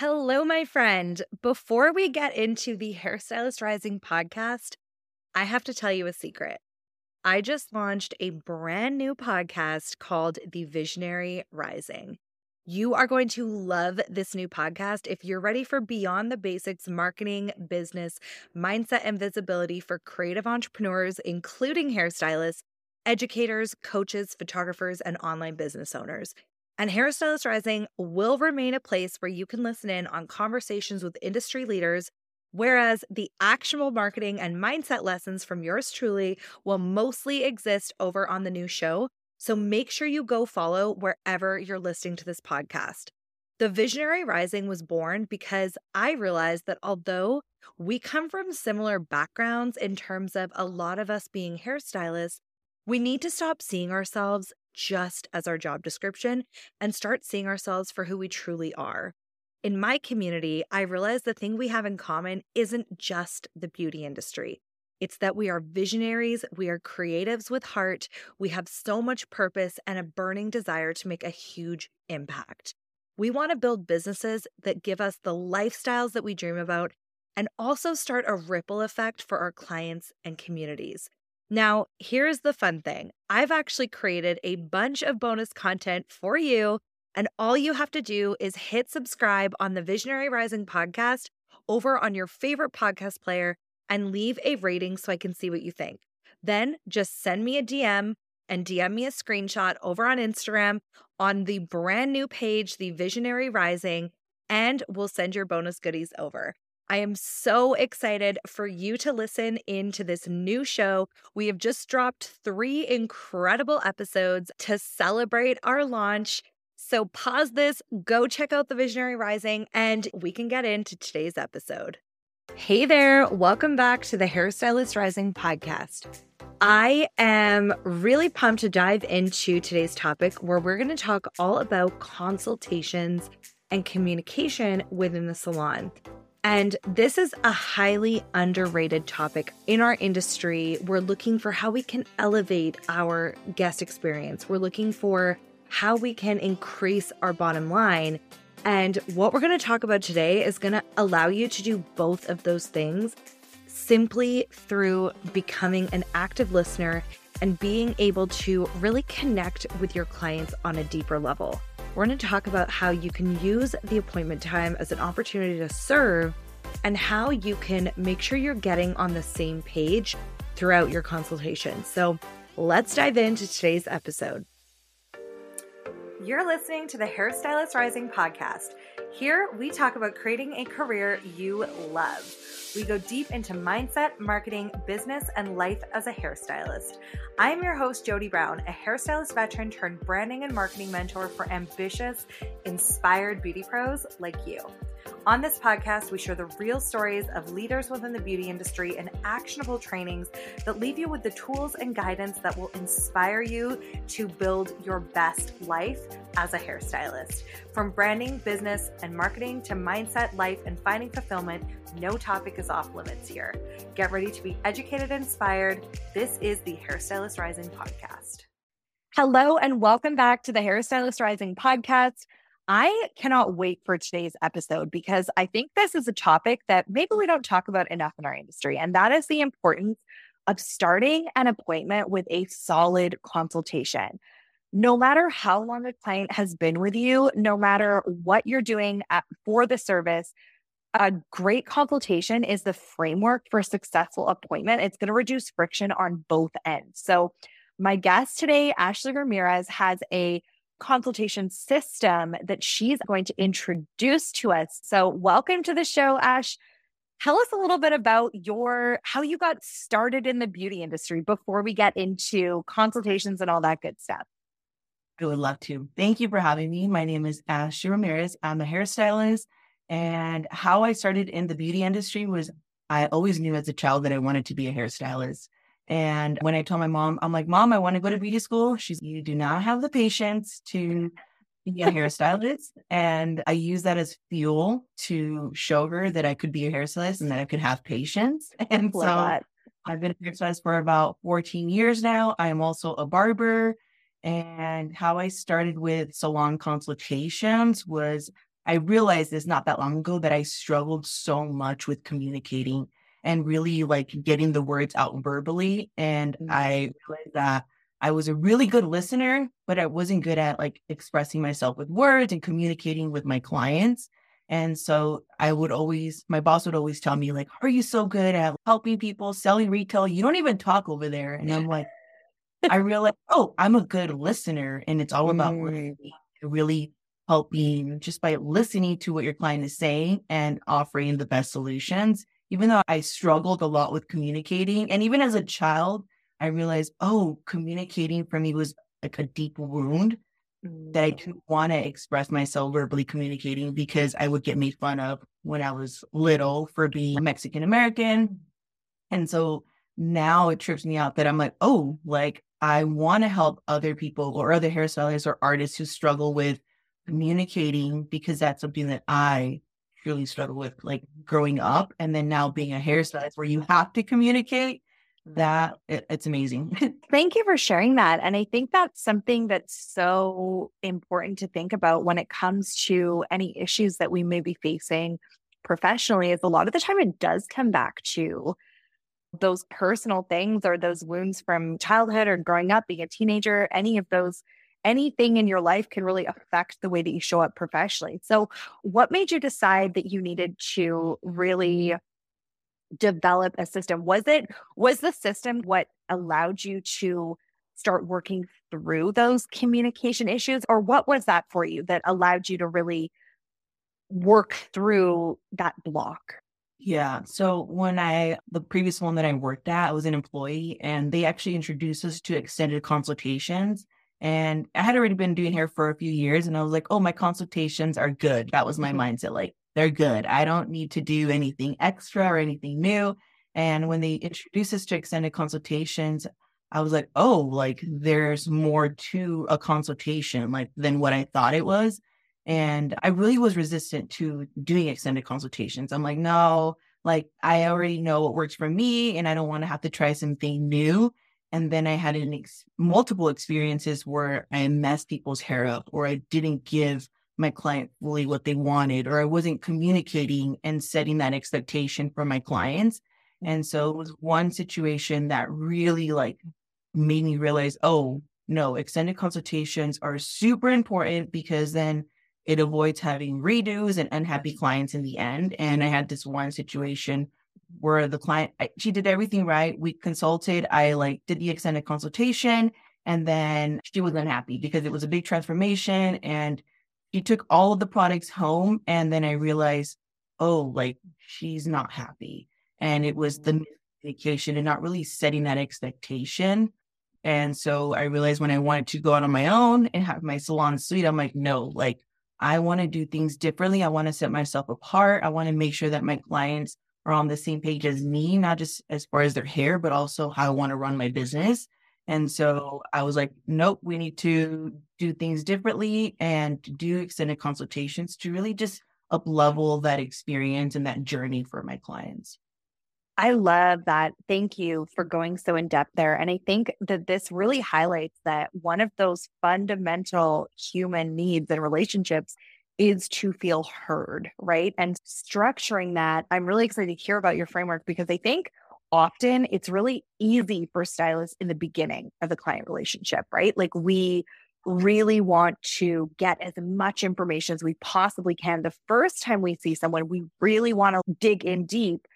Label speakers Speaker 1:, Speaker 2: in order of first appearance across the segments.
Speaker 1: Hello, my friend. Before we get into the Hairstylist Rising podcast, I have to tell you a secret. I just launched a brand new podcast called The Visionary Rising. You are going to love this new podcast if you're ready for beyond the basics marketing, business, mindset, and visibility for creative entrepreneurs, including hairstylists, educators, coaches, photographers, and online business owners. And Hairstylist Rising will remain a place where you can listen in on conversations with industry leaders, whereas the actionable marketing and mindset lessons from yours truly will mostly exist over on the new show. So make sure you go follow wherever you're listening to this podcast. The Visionary Rising was born because I realized that although we come from similar backgrounds in terms of a lot of us being hairstylists, we need to stop seeing ourselves just as our job description and start seeing ourselves for who we truly are. In my community, I realize the thing we have in common isn't just the beauty industry. It's that we are visionaries, we are creatives with heart, we have so much purpose and a burning desire to make a huge impact. We want to build businesses that give us the lifestyles that we dream about and also start a ripple effect for our clients and communities. Now, here's the fun thing I've actually created a bunch of bonus content for you. And all you have to do is hit subscribe on the Visionary Rising podcast over on your favorite podcast player and leave a rating so I can see what you think. Then just send me a DM and DM me a screenshot over on Instagram on the brand new page, The Visionary Rising, and we'll send your bonus goodies over. I am so excited for you to listen into this new show. We have just dropped three incredible episodes to celebrate our launch. So pause this, go check out The Visionary Rising, and we can get into today's episode. Hey there, welcome back to the Hairstylist Rising podcast. I am really pumped to dive into today's topic where we're going to talk all about consultations and communication within the salon. And this is a highly underrated topic in our industry. We're looking for how we can elevate our guest experience. We're looking for how we can increase our bottom line. And what we're going to talk about today is going to allow you to do both of those things simply through becoming an active listener and being able to really connect with your clients on a deeper level. We're going to talk about how you can use the appointment time as an opportunity to serve and how you can make sure you're getting on the same page throughout your consultation. So let's dive into today's episode. You're listening to the Hairstylist Rising podcast. Here we talk about creating a career you love. We go deep into mindset, marketing, business, and life as a hairstylist. I am your host, Jodie Brown, a hairstylist veteran turned branding and marketing mentor for ambitious, inspired beauty pros like you. On this podcast, we share the real stories of leaders within the beauty industry and actionable trainings that leave you with the tools and guidance that will inspire you to build your best life as a hairstylist. From branding, business, and marketing to mindset, life, and finding fulfillment, no topic is off limits here. Get ready to be educated and inspired. This is the Hairstylist Rising podcast. Hello, and welcome back to the Hairstylist Rising podcast. I cannot wait for today's episode because I think this is a topic that maybe we don't talk about enough in our industry, and that is the importance of starting an appointment with a solid consultation. No matter how long a client has been with you, no matter what you're doing at, for the service, a great consultation is the framework for a successful appointment. It's going to reduce friction on both ends. So, my guest today, Ashley Ramirez, has a consultation system that she's going to introduce to us. So, welcome to the show, Ash. Tell us a little bit about your how you got started in the beauty industry before we get into consultations and all that good stuff.
Speaker 2: I would love to. Thank you for having me. My name is Ashley Ramirez. I'm a hairstylist. And how I started in the beauty industry was I always knew as a child that I wanted to be a hairstylist. And when I told my mom, I'm like, Mom, I want to go to beauty school. She's, you do not have the patience to be a hairstylist. And I use that as fuel to show her that I could be a hairstylist and that I could have patience. And Love so that. I've been a hairstylist for about 14 years now. I am also a barber. And how I started with salon consultations was I realized this not that long ago that I struggled so much with communicating and really like getting the words out verbally. And mm-hmm. I realized that I was a really good listener, but I wasn't good at like expressing myself with words and communicating with my clients. And so I would always, my boss would always tell me, like, are you so good at helping people, selling retail? You don't even talk over there. And I'm like, I realized, oh, I'm a good listener. And it's all about mm. really helping just by listening to what your client is saying and offering the best solutions. Even though I struggled a lot with communicating, and even as a child, I realized, oh, communicating for me was like a deep wound that I mm. didn't want to express myself verbally communicating because I would get made fun of when I was little for being Mexican American. And so now it trips me out that I'm like, oh, like I want to help other people or other hairstylists or artists who struggle with communicating because that's something that I really struggle with, like growing up and then now being a hairstylist where you have to communicate mm. that it, it's amazing.
Speaker 1: Thank you for sharing that. And I think that's something that's so important to think about when it comes to any issues that we may be facing professionally is a lot of the time it does come back to those personal things or those wounds from childhood or growing up, being a teenager, any of those anything in your life can really affect the way that you show up professionally. So, what made you decide that you needed to really develop a system? Was it was the system what allowed you to start working through those communication issues or what was that for you that allowed you to really work through that block?
Speaker 2: Yeah. So when I, the previous one that I worked at, I was an employee and they actually introduced us to extended consultations. And I had already been doing hair for a few years and I was like, oh, my consultations are good. That was my mm-hmm. mindset. Like, they're good. I don't need to do anything extra or anything new. And when they introduced us to extended consultations, I was like, oh, like there's more to a consultation like than what I thought it was. And I really was resistant to doing extended consultations. I'm like, no, like I already know what works for me and I don't want to have to try something new. And then I had an ex- multiple experiences where I messed people's hair up or I didn't give my client fully what they wanted, or I wasn't communicating and setting that expectation for my clients. And so it was one situation that really like made me realize, oh, no, extended consultations are super important because then it avoids having redos and unhappy clients in the end. And I had this one situation where the client, she did everything right. We consulted, I like did the extended consultation, and then she was unhappy because it was a big transformation and she took all of the products home and then I realized, oh, like she's not happy. And it was the mm. communication and not really setting that expectation. And so I realized when I wanted to go out on my own and have my salon suite, I'm like, no, like I want to do things differently. I want to set myself apart. I want to make sure that my clients are on the same page as me, not just as far as their hair, but also how I want to run my business. And so I was like, nope, we need to do things differently and do extended consultations to really just up level that experience and that journey for my clients.
Speaker 1: I love that. Thank you for going so in depth there. And I think that this really highlights that one of those fundamental human needs and relationships is to feel heard, right? And structuring that, I'm really excited to hear about your framework because I think often it's really easy for stylists in the beginning of the client relationship, right? Like we really want to get as much information as we possibly can. The first time we see someone, we really want to dig in deep.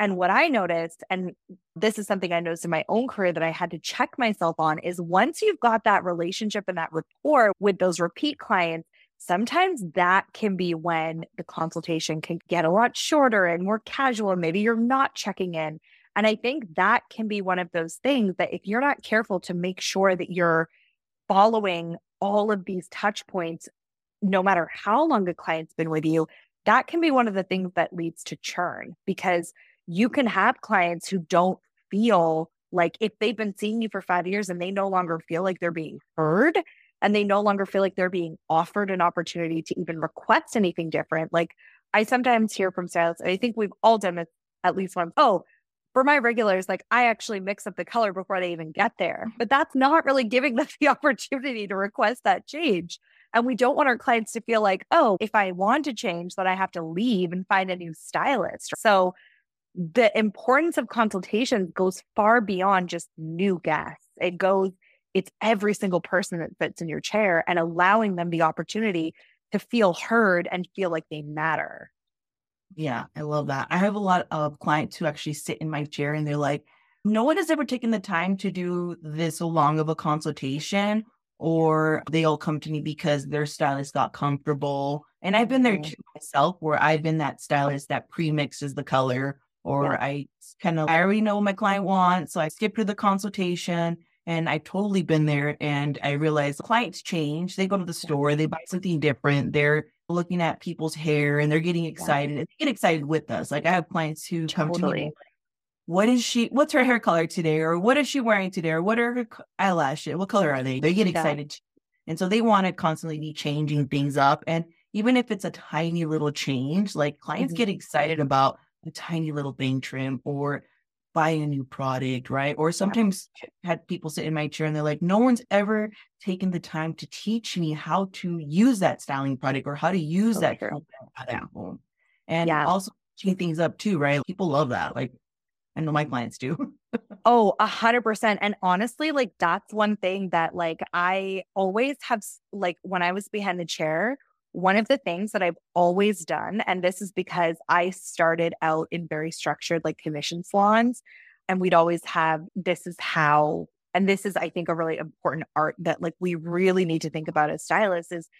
Speaker 1: And what I noticed, and this is something I noticed in my own career that I had to check myself on, is once you've got that relationship and that rapport with those repeat clients, sometimes that can be when the consultation can get a lot shorter and more casual. Maybe you're not checking in. And I think that can be one of those things that if you're not careful to make sure that you're following all of these touch points, no matter how long a client's been with you, that can be one of the things that leads to churn because you can have clients who don't feel like if they've been seeing you for five years and they no longer feel like they're being heard and they no longer feel like they're being offered an opportunity to even request anything different. Like I sometimes hear from stylists, I think we've all done it at least once. Oh, for my regulars, like I actually mix up the color before they even get there. But that's not really giving them the opportunity to request that change. And we don't want our clients to feel like, oh, if I want to change, then I have to leave and find a new stylist. So the importance of consultation goes far beyond just new guests. It goes, it's every single person that fits in your chair and allowing them the opportunity to feel heard and feel like they matter.
Speaker 2: Yeah, I love that. I have a lot of clients who actually sit in my chair and they're like, no one has ever taken the time to do this long of a consultation, or they all come to me because their stylist got comfortable. And I've been there mm-hmm. too myself, where I've been that stylist that pre-mixes the color, or yeah. I kind of I already know what my client wants, so I skip to the consultation. And I've totally been there and I realized clients change. They go to the store, they buy something different. They're looking at people's hair and they're getting excited. Yeah. They get excited with us. Like I have clients who totally. come to me what is she what's her hair color today or what is she wearing today or what are her eyelashes what color are they they get excited yeah. and so they want to constantly be changing things up and even if it's a tiny little change like clients mm-hmm. get excited about a tiny little bang trim or buying a new product right or sometimes yeah. had people sit in my chair and they're like no one's ever taken the time to teach me how to use that styling product or how to use that product yeah. and yeah. also changing things up too right people love that like I know my clients do.
Speaker 1: oh, a hundred percent. And honestly, like that's one thing that like I always have like when I was behind the chair, one of the things that I've always done, and this is because I started out in very structured like commission salons, and we'd always have this is how, and this is I think a really important art that like we really need to think about as stylists is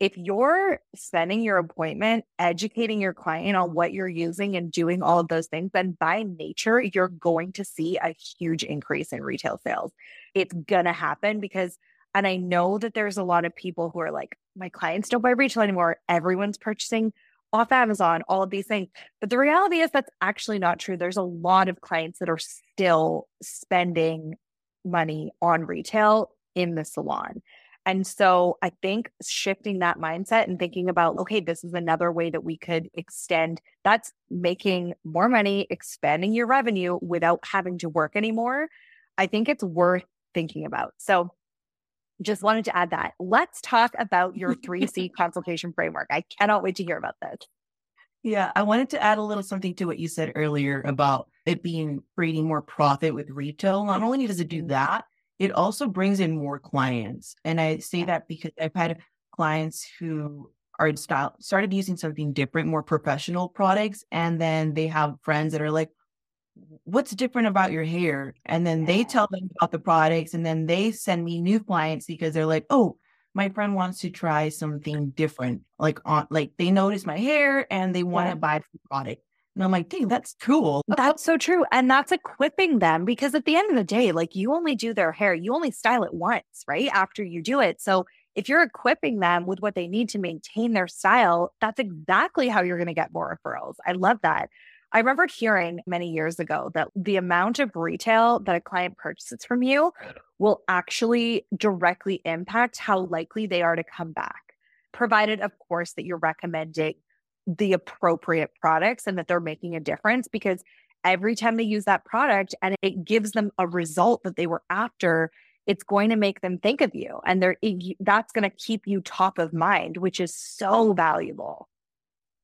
Speaker 1: if you're spending your appointment educating your client on what you're using and doing all of those things, then by nature, you're going to see a huge increase in retail sales. It's going to happen because, and I know that there's a lot of people who are like, my clients don't buy retail anymore. Everyone's purchasing off Amazon, all of these things. But the reality is that's actually not true. There's a lot of clients that are still spending money on retail in the salon. And so I think shifting that mindset and thinking about, okay, this is another way that we could extend that's making more money, expanding your revenue without having to work anymore. I think it's worth thinking about. So just wanted to add that. Let's talk about your 3C consultation framework. I cannot wait to hear about this.
Speaker 2: Yeah, I wanted to add a little something to what you said earlier about it being creating more profit with retail. Not only does it do mm-hmm. that, it also brings in more clients. And I say that because I've had clients who are style started using something different, more professional products, and then they have friends that are like, "What's different about your hair?" And then they tell them about the products, and then they send me new clients because they're like, "Oh, my friend wants to try something different, like on like they notice my hair and they want to buy the product." And I'm like, dang, that's cool.
Speaker 1: Oh, that's so true. And that's equipping them because at the end of the day, like you only do their hair, you only style it once, right? After you do it. So if you're equipping them with what they need to maintain their style, that's exactly how you're going to get more referrals. I love that. I remember hearing many years ago that the amount of retail that a client purchases from you will actually directly impact how likely they are to come back, provided, of course, that you're recommending the appropriate products and that they're making a difference because every time they use that product and it gives them a result that they were after it's going to make them think of you and they're that's going to keep you top of mind which is so valuable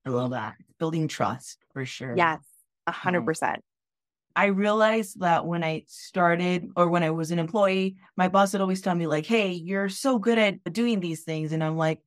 Speaker 2: i love that building trust for sure
Speaker 1: yes a hundred percent
Speaker 2: I realized that when I started or when I was an employee, my boss would always tell me, like, hey, you're so good at doing these things. And I'm like,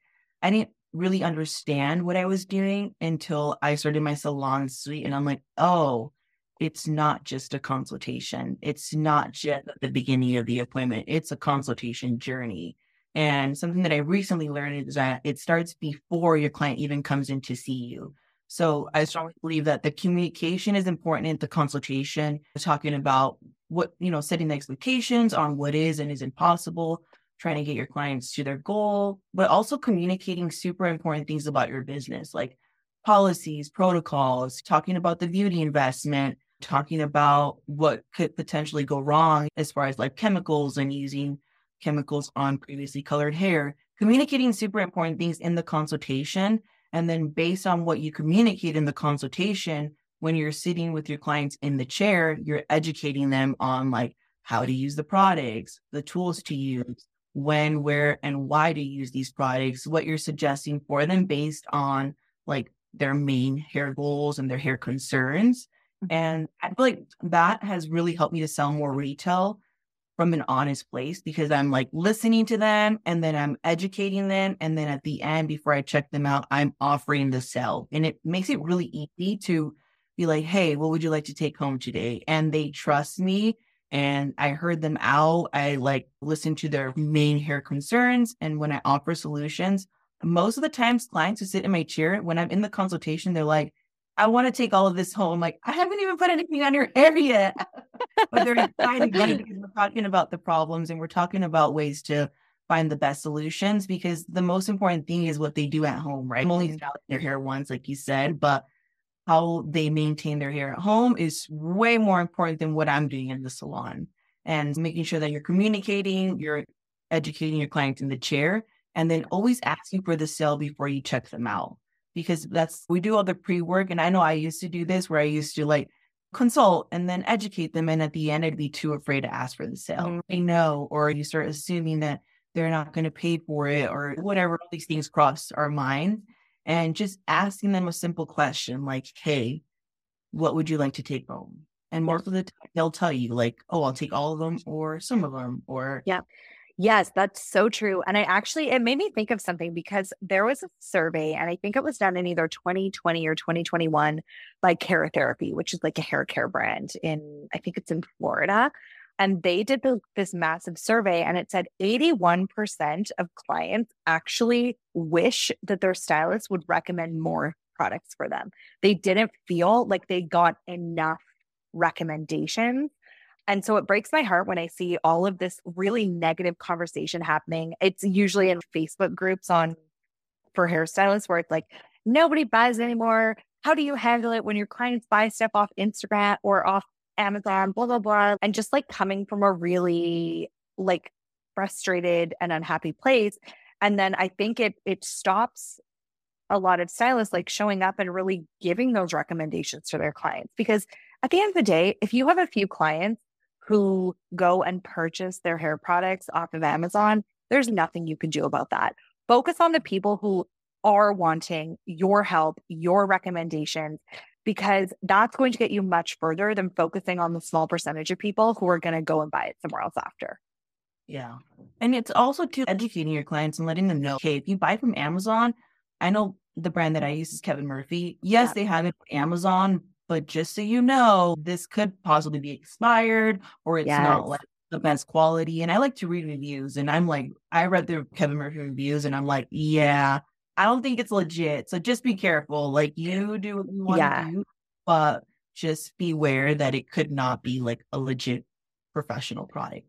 Speaker 2: I didn't really understand what I was doing until I started my salon suite. And I'm like, oh, it's not just a consultation. It's not just at the beginning of the appointment. It's a consultation journey. And something that I recently learned is that it starts before your client even comes in to see you. So I strongly believe that the communication is important in the consultation, talking about what, you know, setting the expectations on what is and isn't possible, trying to get your clients to their goal, but also communicating super important things about your business, like policies, protocols, talking about the beauty investment, talking about what could potentially go wrong as far as like chemicals and using chemicals on previously colored hair, communicating super important things in the consultation. And then based on what you communicate in the consultation, when you're sitting with your clients in the chair, you're educating them on like how to use the products, the tools to use, when, where, and why to use these products, what you're suggesting for them based on like their main hair goals and their hair concerns. Mm-hmm. And I feel like that has really helped me to sell more retail from an honest place because I'm like listening to them and then I'm educating them. And then at the end, before I check them out, I'm offering the sell. And it makes it really easy to be like, hey, what would you like to take home today? And they trust me. And I heard them out. I like listen to their main hair concerns. And when I offer solutions, most of the times clients who sit in my chair, when I'm in the consultation, they're like, I want to take all of this home. Like, I haven't even put anything on your hair yet. but they're excited because we're talking about the problems and we're talking about ways to find the best solutions because the most important thing is what they do at home, right? I'm only styling their hair once, like you said, but how they maintain their hair at home is way more important than what I'm doing in the salon. And making sure that you're communicating, you're educating your client in the chair, and then always asking for the sale before you check them out. Because that's, we do all the pre work. And I know I used to do this where I used to like consult and then educate them. And at the end, I'd be too afraid to ask for the sale. Mm-hmm. They know, or you start assuming that they're not going to pay for it or whatever. All these things cross our minds. And just asking them a simple question like, hey, what would you like to take home? And most of the time, they'll tell you, like, oh, I'll take all of them or some of them, or
Speaker 1: yeah. Yes, that's so true. And I actually, it made me think of something because there was a survey, and I think it was done in either 2020 or 2021 by Care Therapy, which is like a hair care brand in, I think it's in Florida. And they did the, this massive survey, and it said 81% of clients actually wish that their stylist would recommend more products for them. They didn't feel like they got enough recommendations and so it breaks my heart when I see all of this really negative conversation happening. It's usually in Facebook groups on for hairstylists where it's like, nobody buys anymore. How do you handle it when your clients buy stuff off Instagram or off Amazon, blah, blah, blah. And just like coming from a really like frustrated and unhappy place. And then I think it it stops a lot of stylists like showing up and really giving those recommendations to their clients. Because at the end of the day, if you have a few clients who go and purchase their hair products off of Amazon, there's nothing you can do about that. Focus on the people who are wanting your help, your recommendations, because that's going to get you much further than focusing on the small percentage of people who are going to go and buy it somewhere else after.
Speaker 2: Yeah. And it's also to educating your clients and letting them know, okay, if you buy from Amazon, I know the brand that I use is Kevin Murphy. Yes, yeah. they have it on Amazon, but just so you know, this could possibly be expired or it's yes. not like the best quality. And I like to read reviews and I'm like, I read the Kevin Murphy reviews and I'm like, yeah, I don't think it's legit. So just be careful. Like you do what you want yeah. to do, but just beware that it could not be like a legit professional product.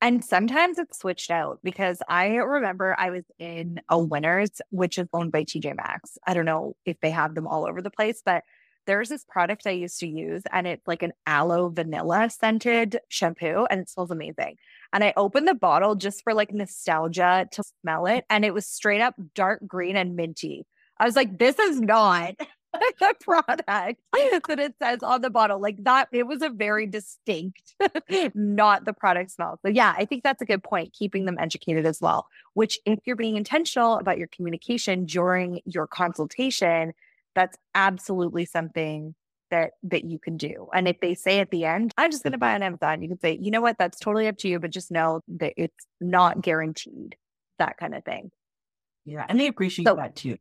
Speaker 1: And sometimes it's switched out because I remember I was in a Winners, which is owned by TJ Maxx. I don't know if they have them all over the place, but there's this product I used to use, and it's like an aloe vanilla scented shampoo, and it smells amazing. And I opened the bottle just for like nostalgia to smell it, and it was straight up dark green and minty. I was like, this is not the product that it says on the bottle. Like that, it was a very distinct, not the product smell. So, yeah, I think that's a good point, keeping them educated as well. Which, if you're being intentional about your communication during your consultation, that's absolutely something that that you can do. And if they say at the end, I'm just going to buy on Amazon, you can say, you know what, that's totally up to you, but just know that it's not guaranteed. That kind of thing.
Speaker 2: Yeah, and they appreciate so, that too.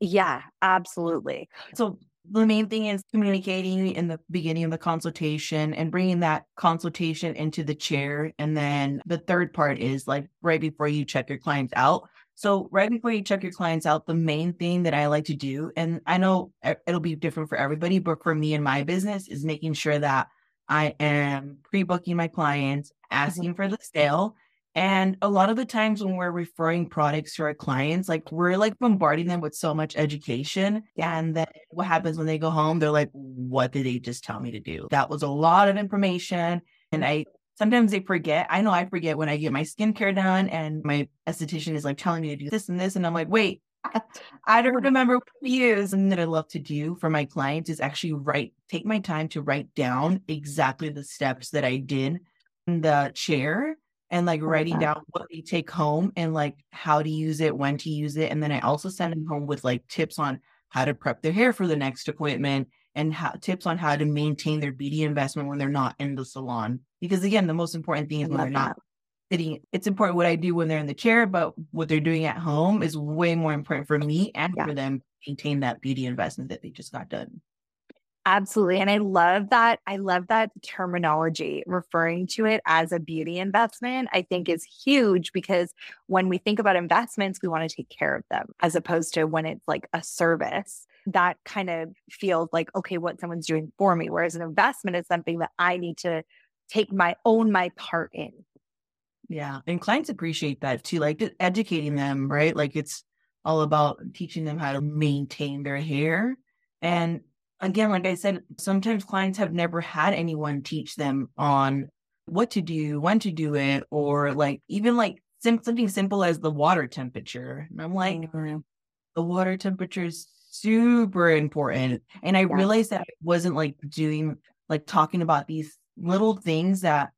Speaker 1: Yeah, absolutely.
Speaker 2: So the main thing is communicating in the beginning of the consultation and bringing that consultation into the chair. And then the third part is like right before you check your clients out, so right before you check your clients out, the main thing that I like to do, and I know it'll be different for everybody, but for me and my business is making sure that I am pre-booking my clients, mm-hmm. asking for the sale. And a lot of the times when we're referring products to our clients, like we're like bombarding them with so much education. And then what happens when they go home? They're like, what did they just tell me to do? That was a lot of information. And I sometimes they forget. I know I forget when I get my skincare done and my esthetician is like telling me to do this and this. And I'm like, wait, I don't remember what to use. And that I love to do for my clients is actually write, take my time to write down exactly the steps that I did in the chair and like oh, writing down what they take home and like how to use it, when to use it. And then I also send them home with like tips on how to prep their hair for the next appointment and how, tips on how to maintain their beauty investment when they're not in the salon. Because again, the most important thing is when they're not sitting. It's important what I do when they're in the chair, but what they're doing at home is way more important for me and yeah. for them maintain that beauty investment that they just got done.
Speaker 1: Absolutely. And I love that. I love that terminology referring to it as a beauty investment. I think is huge because when we think about investments, we want to take care of them as opposed to when it's like a service that kind of feels like, okay, what someone's doing for me. Whereas an investment is something that I need to take my own my part in.
Speaker 2: Yeah. And clients appreciate that too, like educating them, right? Like it's all about teaching them how to maintain their hair. And again, like I said, sometimes clients have never had anyone teach them on what to do, when to do it, or like even like sim- something simple as the water temperature. And I'm like, the water temperature is super important. And I yeah. realized that I wasn't like doing, like talking about these little things that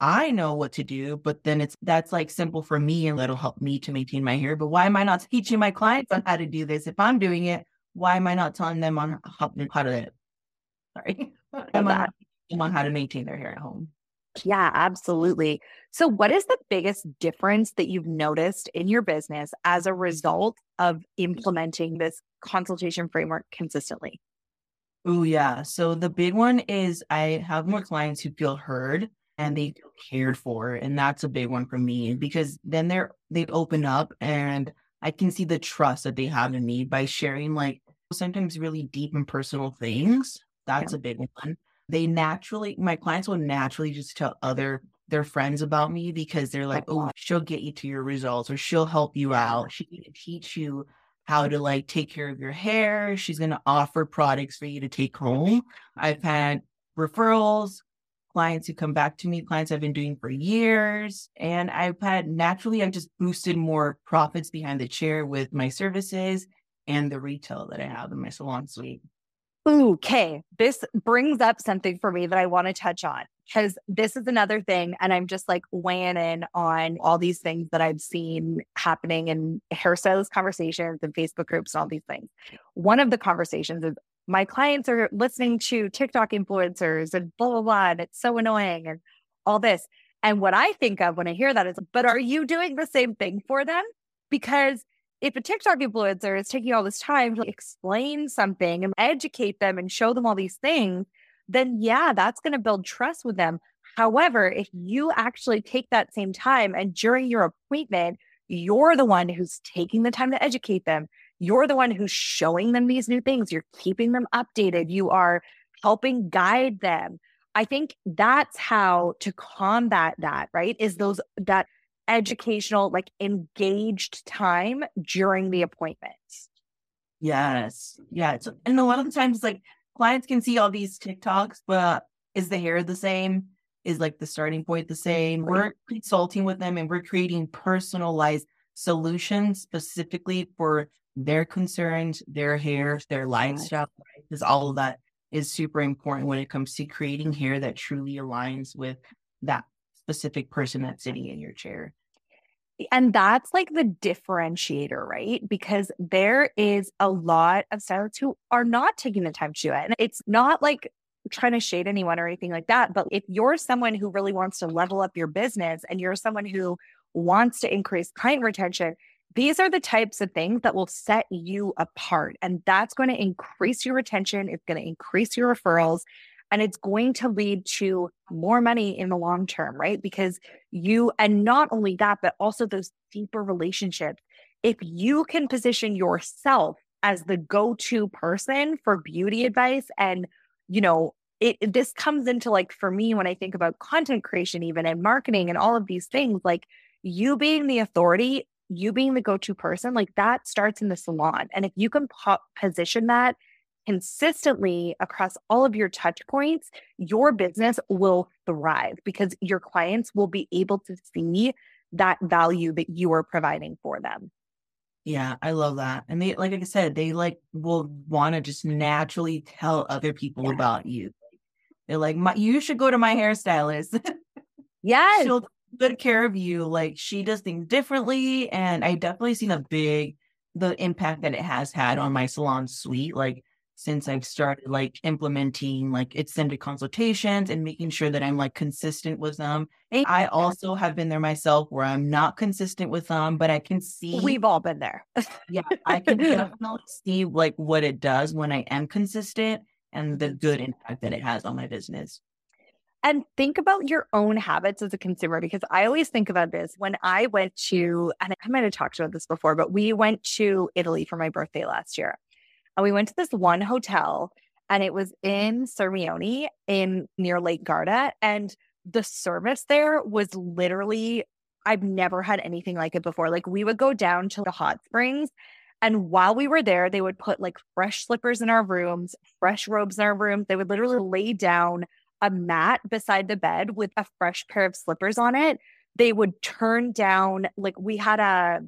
Speaker 2: I know what to do, but then it's that's like simple for me and that'll help me to maintain my hair. But why am I not teaching my clients on how to do this? If I'm doing it, why am I not telling them on how, how to sorry am I on how to maintain their hair at home?
Speaker 1: Yeah, absolutely. So, what is the biggest difference that you've noticed in your business as a result of implementing this consultation framework consistently?
Speaker 2: Oh, yeah. So, the big one is I have more clients who feel heard and they feel cared for. And that's a big one for me because then they're, they open up and I can see the trust that they have in me by sharing like sometimes really deep and personal things. That's yeah. a big one. They naturally, my clients will naturally just tell other their friends about me because they're like, oh, she'll get you to your results or she'll help you out. She can teach you how to like take care of your hair. She's going to offer products for you to take home. I've had referrals, clients who come back to me, clients I've been doing for years. And I've had naturally, I've just boosted more profits behind the chair with my services and the retail that I have in my salon suite.
Speaker 1: Okay. This brings up something for me that I want to touch on because this is another thing. And I'm just like weighing in on all these things that I've seen happening in hairstylist conversations and Facebook groups and all these things. One of the conversations is my clients are listening to TikTok influencers and blah, blah, blah. And it's so annoying and all this. And what I think of when I hear that is, but are you doing the same thing for them? Because if a TikTok influencer is taking all this time to explain something and educate them and show them all these things, then yeah, that's going to build trust with them. However, if you actually take that same time and during your appointment, you're the one who's taking the time to educate them, you're the one who's showing them these new things. You're keeping them updated. You are helping guide them. I think that's how to combat that, right? Is those that educational, like engaged time during the appointments.
Speaker 2: Yes. Yeah. So, and a lot of the times, like clients can see all these TikToks, but is the hair the same? Is like the starting point the same? We're consulting with them and we're creating personalized solutions specifically for their concerns, their hair, their lifestyle, because all of that is super important when it comes to creating hair that truly aligns with that specific person that's sitting in your chair.
Speaker 1: And that's like the differentiator, right? Because there is a lot of stylists who are not taking the time to do it. And it's not like trying to shade anyone or anything like that. But if you're someone who really wants to level up your business and you're someone who wants to increase client retention, these are the types of things that will set you apart. And that's going to increase your retention. It's going to increase your referrals and it's going to lead to more money in the long term, right? Because you, and not only that, but also those deeper relationships. If you can position yourself as the go to person for beauty advice and, you know, it, this comes into like for me when I think about content creation, even and marketing and all of these things, like you being the authority you being the go-to person, like that starts in the salon. And if you can po- position that consistently across all of your touch points, your business will thrive because your clients will be able to see that value that you are providing for them.
Speaker 2: Yeah, I love that. And they, like I said, they like will want to just naturally tell other people yeah. about you. They're like, you should go to my hairstylist.
Speaker 1: Yes.
Speaker 2: She'll take good care of you. Like she does things differently. And I definitely seen a big the impact that it has had on my salon suite. Like since I've started like implementing like extended consultations and making sure that I'm like consistent with them. And I also have been there myself where I'm not consistent with them, but I can see
Speaker 1: we've all been there.
Speaker 2: yeah, I can definitely see like what it does when I am consistent and the good impact that it has on my business.
Speaker 1: And think about your own habits as a consumer because I always think about this when I went to, and I might have talked about this before, but we went to Italy for my birthday last year. And we went to this one hotel and it was in Sirmione in near Lake Garda. And the service there was literally, I've never had anything like it before. Like we would go down to the hot springs and while we were there, they would put like fresh slippers in our rooms, fresh robes in our rooms. They would literally lay down a mat beside the bed with a fresh pair of slippers on it. They would turn down, like, we had a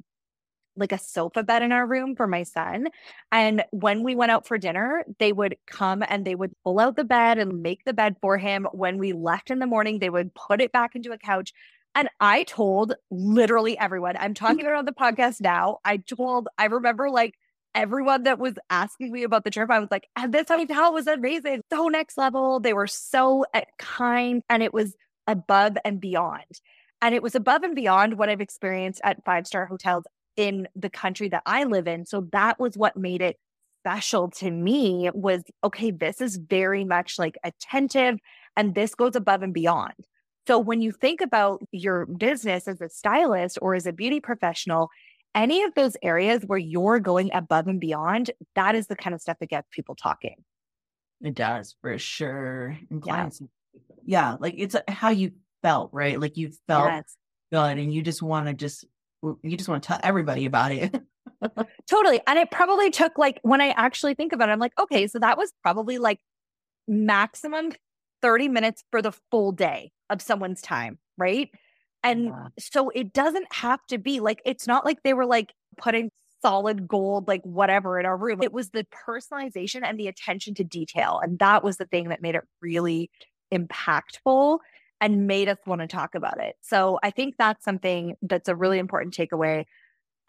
Speaker 1: like a sofa bed in our room for my son. And when we went out for dinner, they would come and they would pull out the bed and make the bed for him. When we left in the morning, they would put it back into a couch. And I told literally everyone, I'm talking about on the podcast now. I told, I remember like everyone that was asking me about the trip, I was like, and this hotel was amazing. So next level. They were so uh, kind and it was above and beyond. And it was above and beyond what I've experienced at five star hotels in the country that I live in. So that was what made it special to me was okay, this is very much like attentive and this goes above and beyond. So when you think about your business as a stylist or as a beauty professional, any of those areas where you're going above and beyond, that is the kind of stuff that gets people talking.
Speaker 2: It does for sure. And clients, yeah. yeah, like it's how you felt, right? Like you felt yes. good and you just want to just you just want to tell everybody about it.
Speaker 1: totally. And it probably took like when I actually think about it, I'm like, okay, so that was probably like maximum 30 minutes for the full day of someone's time, right? And yeah. so it doesn't have to be like, it's not like they were like putting solid gold, like whatever in our room. It was the personalization and the attention to detail. And that was the thing that made it really impactful and made us want to talk about it. So I think that's something that's a really important takeaway.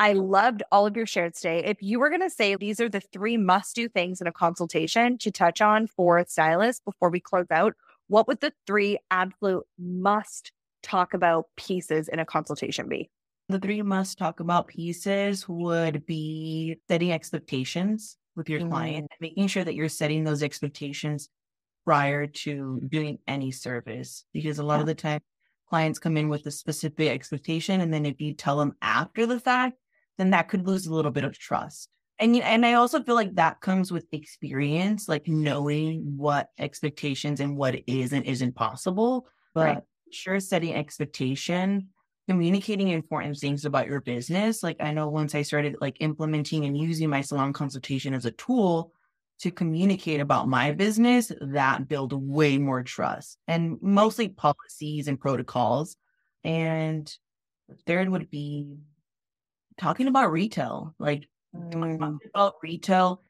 Speaker 1: I loved all of your shares today. If you were going to say these are the three must do things in a consultation to touch on for a stylist before we close out, what would the three absolute must talk about pieces in a consultation be?
Speaker 2: The three must talk about pieces would be setting expectations with your mm-hmm. client, making sure that you're setting those expectations prior to mm-hmm. doing any service because a lot yeah. of the time clients come in with a specific expectation and then if you tell them after the fact then that could lose a little bit of trust and and I also feel like that comes with experience like knowing what expectations and what is and isn't possible but right. sure setting expectation communicating important things about your business like I know once I started like implementing and using my salon consultation as a tool to communicate about my business that build way more trust and mostly policies and protocols. And third would be talking about retail, like mm. about retail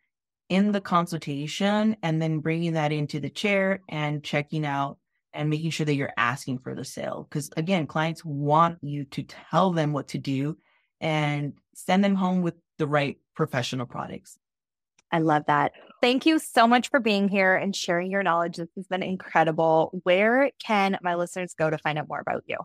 Speaker 2: in the consultation and then bringing that into the chair and checking out and making sure that you're asking for the sale. Because again, clients want you to tell them what to do and send them home with the right professional products.
Speaker 1: I love that. Thank you so much for being here and sharing your knowledge. This has been incredible. Where can my listeners go to find out more about you?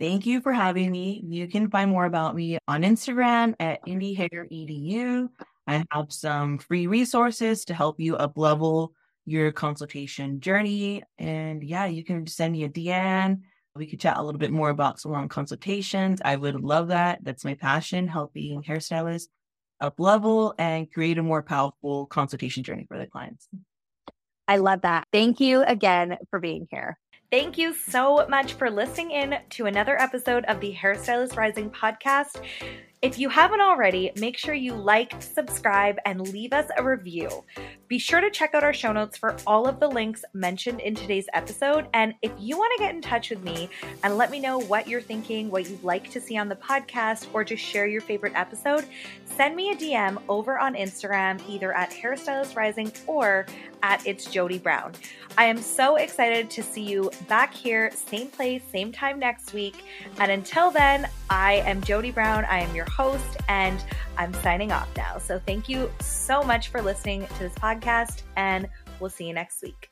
Speaker 2: Thank you for having me. You can find more about me on Instagram at indiehager.edu. I have some free resources to help you uplevel your consultation journey. And yeah, you can send me a DM. We could chat a little bit more about salon consultations. I would love that. That's my passion, helping hairstylists up level and create a more powerful consultation journey for the clients.
Speaker 1: I love that. Thank you again for being here. Thank you so much for listening in to another episode of the Hairstylist Rising podcast. If you haven't already, make sure you like, subscribe, and leave us a review. Be sure to check out our show notes for all of the links mentioned in today's episode. And if you want to get in touch with me and let me know what you're thinking, what you'd like to see on the podcast, or just share your favorite episode, send me a DM over on Instagram, either at Hairstylist Rising or at It's Jodie Brown. I am so excited to see you back here, same place, same time next week. And until then, I am Jodie Brown. I am your host, and I'm signing off now. So thank you so much for listening to this podcast, and we'll see you next week.